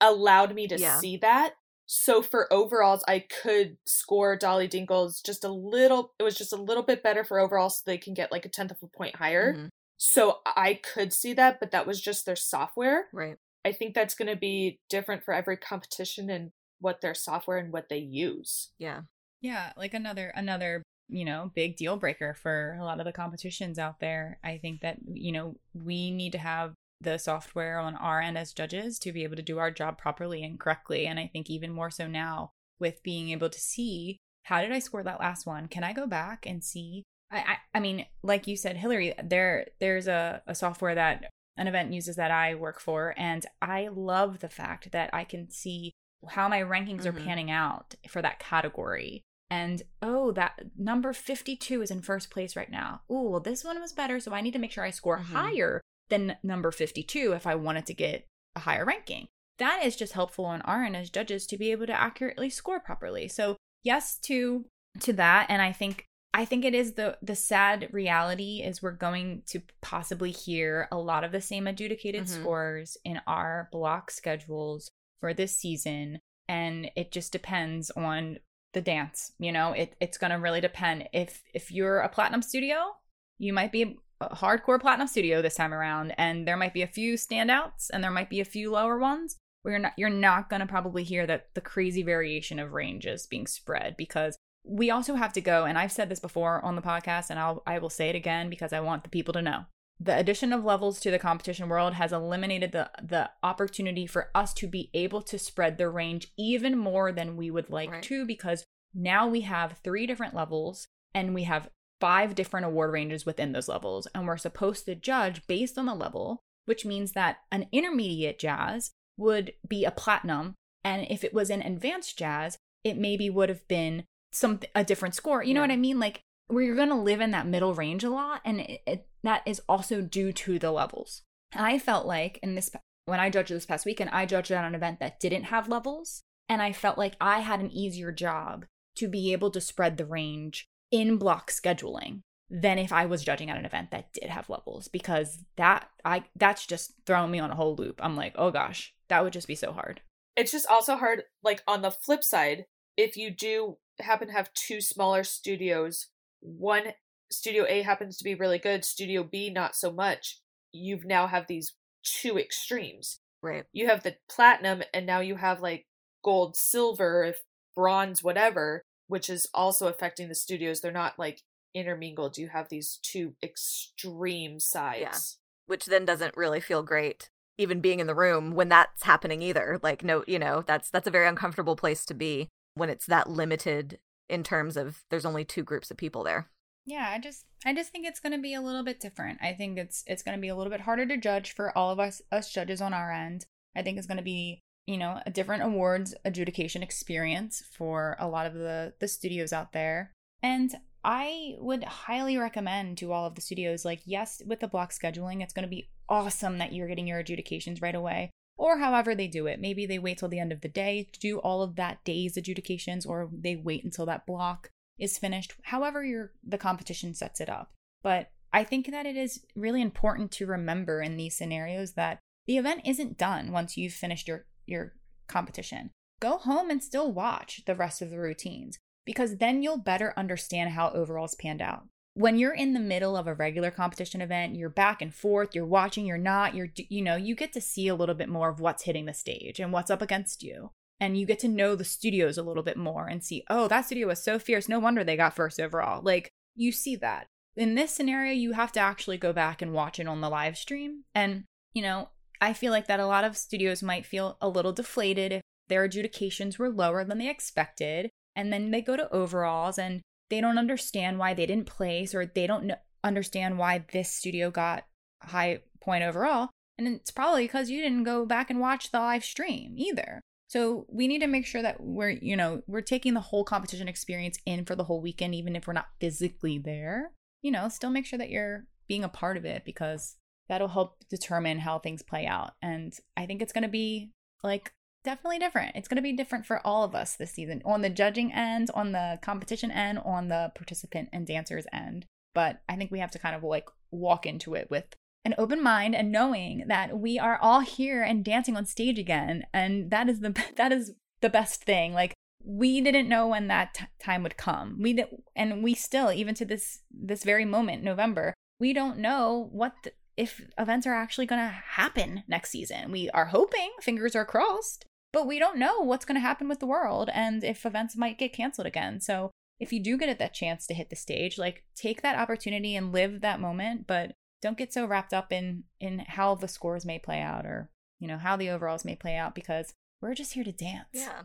allowed me to yeah. see that. So for overalls, I could score Dolly Dinkles just a little. It was just a little bit better for overalls, so they can get like a tenth of a point higher. Mm-hmm. So I could see that, but that was just their software. Right. I think that's going to be different for every competition and what their software and what they use. Yeah. Yeah, like another another, you know, big deal breaker for a lot of the competitions out there. I think that, you know, we need to have the software on our end as judges to be able to do our job properly and correctly. And I think even more so now with being able to see how did I score that last one? Can I go back and see I, I, I mean, like you said, Hillary, there there's a, a software that an event uses that I work for, and I love the fact that I can see how my rankings mm-hmm. are panning out for that category. And oh, that number 52 is in first place right now. Oh, well, this one was better, so I need to make sure I score mm-hmm. higher than number 52 if I wanted to get a higher ranking. That is just helpful on our end as judges to be able to accurately score properly. So, yes to to that and I think I think it is the the sad reality is we're going to possibly hear a lot of the same adjudicated mm-hmm. scores in our block schedules for this season and it just depends on the dance you know? It, it's going to really depend. If if you're a platinum studio you might be a hardcore platinum studio this time around and there might be a few standouts and there might be a few lower ones. Where you're not you're not going to probably hear that the crazy variation of ranges being spread because we also have to go and i've said this before on the podcast and i'll i will say it again because i want the people to know. The addition of levels to the competition world has eliminated the the opportunity for us to be able to spread the range even more than we would like right. to because now we have three different levels and we have five different award ranges within those levels. And we're supposed to judge based on the level which means that an intermediate jazz would be a platinum. And if it was an advanced jazz it maybe would have been some a different score. You know what I mean? Like where you're going to live in that middle range a lot and it, it, that is also due to the levels. I felt like in this when I judged this past weekend, I judged at an event that didn't have levels and I felt like I had an easier job to be able to spread the range in block scheduling than if I was judging at an event that did have levels because that I that's just throwing me on a whole loop. I'm like, "Oh gosh, that would just be so hard." It's just also hard like on the flip side, if you do happen to have two smaller studios, one studio A happens to be really good, studio B not so much, you've now have these two extremes. Right. You have the platinum and now you have like gold, silver, if bronze, whatever, which is also affecting the studios. They're not like intermingled. You have these two extreme sides. Yeah. Which then doesn't really feel great even being in the room when that's happening either. Like no, you know, that's that's a very uncomfortable place to be when it's that limited in terms of there's only two groups of people there. Yeah, I just I just think it's going to be a little bit different. I think it's it's going to be a little bit harder to judge for all of us us judges on our end. I think it's going to be, you know, a different awards adjudication experience for a lot of the the studios out there. And I would highly recommend to all of the studios like yes, with the block scheduling, it's going to be awesome that you're getting your adjudications right away or however they do it. Maybe they wait till the end of the day to do all of that day's adjudications, or they wait until that block is finished, however your the competition sets it up. But I think that it is really important to remember in these scenarios that the event isn't done once you've finished your your competition. Go home and still watch the rest of the routines because then you'll better understand how overalls panned out when you're in the middle of a regular competition event, you're back and forth, you're watching, you're not, you're, you know, you get to see a little bit more of what's hitting the stage and what's up against you. And you get to know the studios a little bit more and see, oh, that studio was so fierce. No wonder they got first overall. Like, you see that. In this scenario, you have to actually go back and watch it on the live stream. And, you know, I feel like that a lot of studios might feel a little deflated if their adjudications were lower than they expected. And then they go to overalls and they don't understand why they didn't place or they don't understand why this studio got high point overall. And it's probably because you didn't go back and watch the live stream either. So we need to make sure that we're, you know, we're taking the whole competition experience in for the whole weekend, even if we're not physically there. You know, still make sure that you're being a part of it because that'll help determine how things play out. And I think it's going to be like definitely different. It's going to be different for all of us this season on the judging end, on the competition end, on the participant and dancers end. But I think we have to kind of like walk into it with an open mind and knowing that we are all here and dancing on stage again and that is the that is the best thing like we didn't know when that t- time would come we did, and we still even to this this very moment november we don't know what the, if events are actually going to happen next season we are hoping fingers are crossed but we don't know what's going to happen with the world and if events might get canceled again. So if you do get that chance to hit the stage, like take that opportunity and live that moment, but don't get so wrapped up in in how the scores may play out or you know how the overalls may play out because we're just here to dance. Yeah.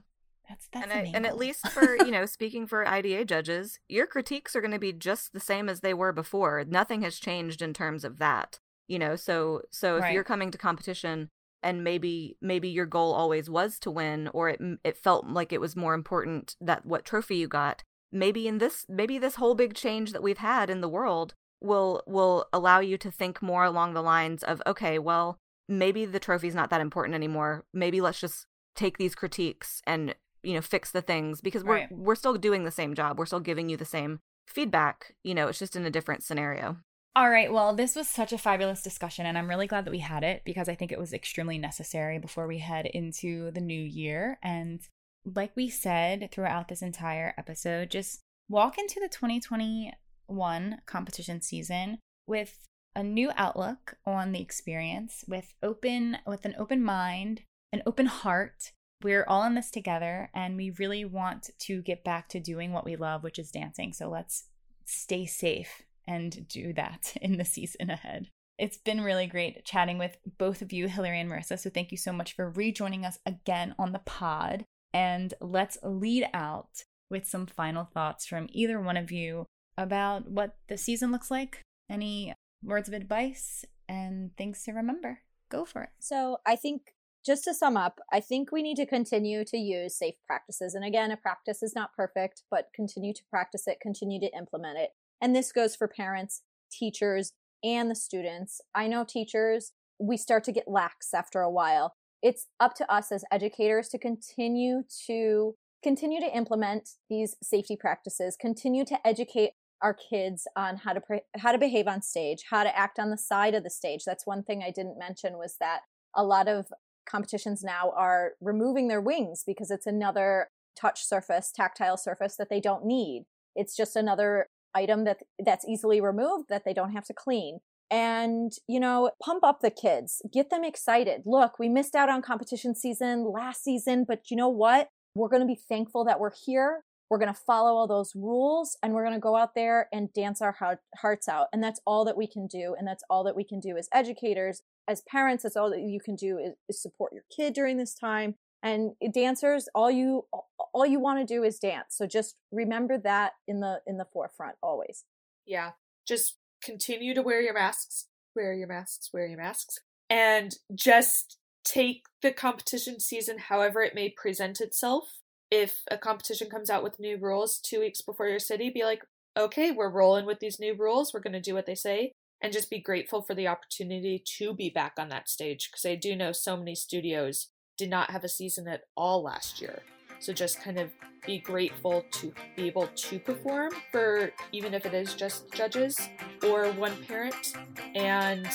That's that's and, I, and at least for you know speaking for IDA judges, your critiques are going to be just the same as they were before. Nothing has changed in terms of that. You know, so so if right. you're coming to competition and maybe maybe your goal always was to win or it it felt like it was more important that what trophy you got maybe in this maybe this whole big change that we've had in the world will will allow you to think more along the lines of okay well maybe the trophy's not that important anymore. Maybe let's just take these critiques and you know fix the things because we're right. we're still doing the same job. We're still giving you the same feedback you know it's just in a different scenario all right. Well, this was such a fabulous discussion, and I'm really glad that we had it because I think it was extremely necessary before we head into the new year. And like we said throughout this entire episode, just walk into the 2021 competition season with a new outlook on the experience, with open with an open mind, an open heart. We're all in this together, and we really want to get back to doing what we love, which is dancing. So let's stay safe and do that in the season ahead. It's been really great chatting with both of you, Hillary and Marissa. So thank you so much for rejoining us again on the pod. And let's lead out with some final thoughts from either one of you about what the season looks like. Any words of advice and things to remember? Go for it. So I think just to sum up, I think we need to continue to use safe practices. And again, a practice is not perfect, but continue to practice it, continue to implement it. And this goes for parents, teachers, and the students. I know teachers, we start to get lax after a while. It's up to us as educators to continue to continue to implement these safety practices, continue to educate our kids on how to pre- how to behave on stage, how to act on the side of the stage. That's one thing I didn't mention was that a lot of competitions now are removing their wings because it's another touch surface, tactile surface that they don't need. It's just another item that that's easily removed that they don't have to clean and you know pump up the kids get them excited look we missed out on competition season last season but you know what we're going to be thankful that we're here we're going to follow all those rules and we're going to go out there and dance our heart, hearts out. And that's all that we can do. And that's all that we can do as educators, as parents. That's all that you can do is, is support your kid during this time. And eh, dancers, all you all you want to do is dance. So just remember that in the in the forefront always. Yeah. Just continue to wear your masks, wear your masks, wear your masks, and just take the competition season however it may present itself if a competition comes out with new rules two weeks before your city, be like, okay, we're rolling with these new rules. We're going to do what they say. And just be grateful for the opportunity to be back on that stage. Because I do know so many studios did not have a season at all last year. So just kind of be grateful to be able to perform for even if it is just judges or one parent and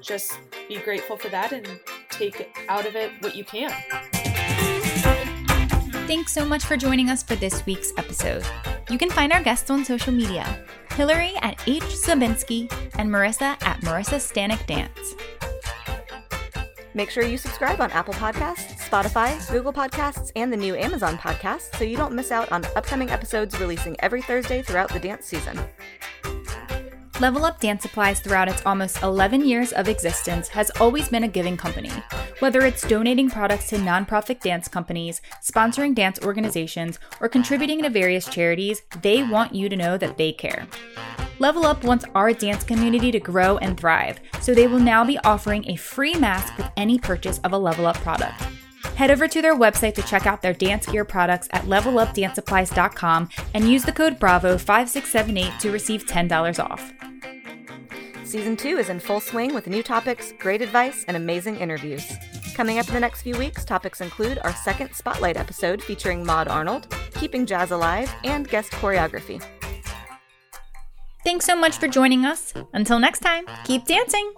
just be grateful for that and take out of it what you can. Thanks so much for joining us for this week's episode. You can find our guests on social media Hillary at H. Zabinski and Marissa at Marissa Stanek Dance. Make sure you subscribe on Apple Podcasts, Spotify, Google Podcasts, and the new Amazon Podcast so you don't miss out on upcoming episodes releasing every Thursday throughout the dance season. Level Up Dance Supplies throughout its almost 11 years of existence has always been a giving company. Whether it's donating products to nonprofit dance companies, sponsoring dance organizations, or contributing to various charities, they want you to know that they care. Level Up wants our dance community to grow and thrive, so they will now be offering a free mask with any purchase of a Level Up product. Head over to their website to check out their dance gear products at levelupdancesupplies.com and use the code BRAVO5678 to receive $10 off. Season 2 is in full swing with new topics, great advice, and amazing interviews. Coming up in the next few weeks, topics include our second Spotlight episode featuring Maud Arnold, Keeping Jazz Alive, and guest choreography. Thanks so much for joining us. Until next time, keep dancing!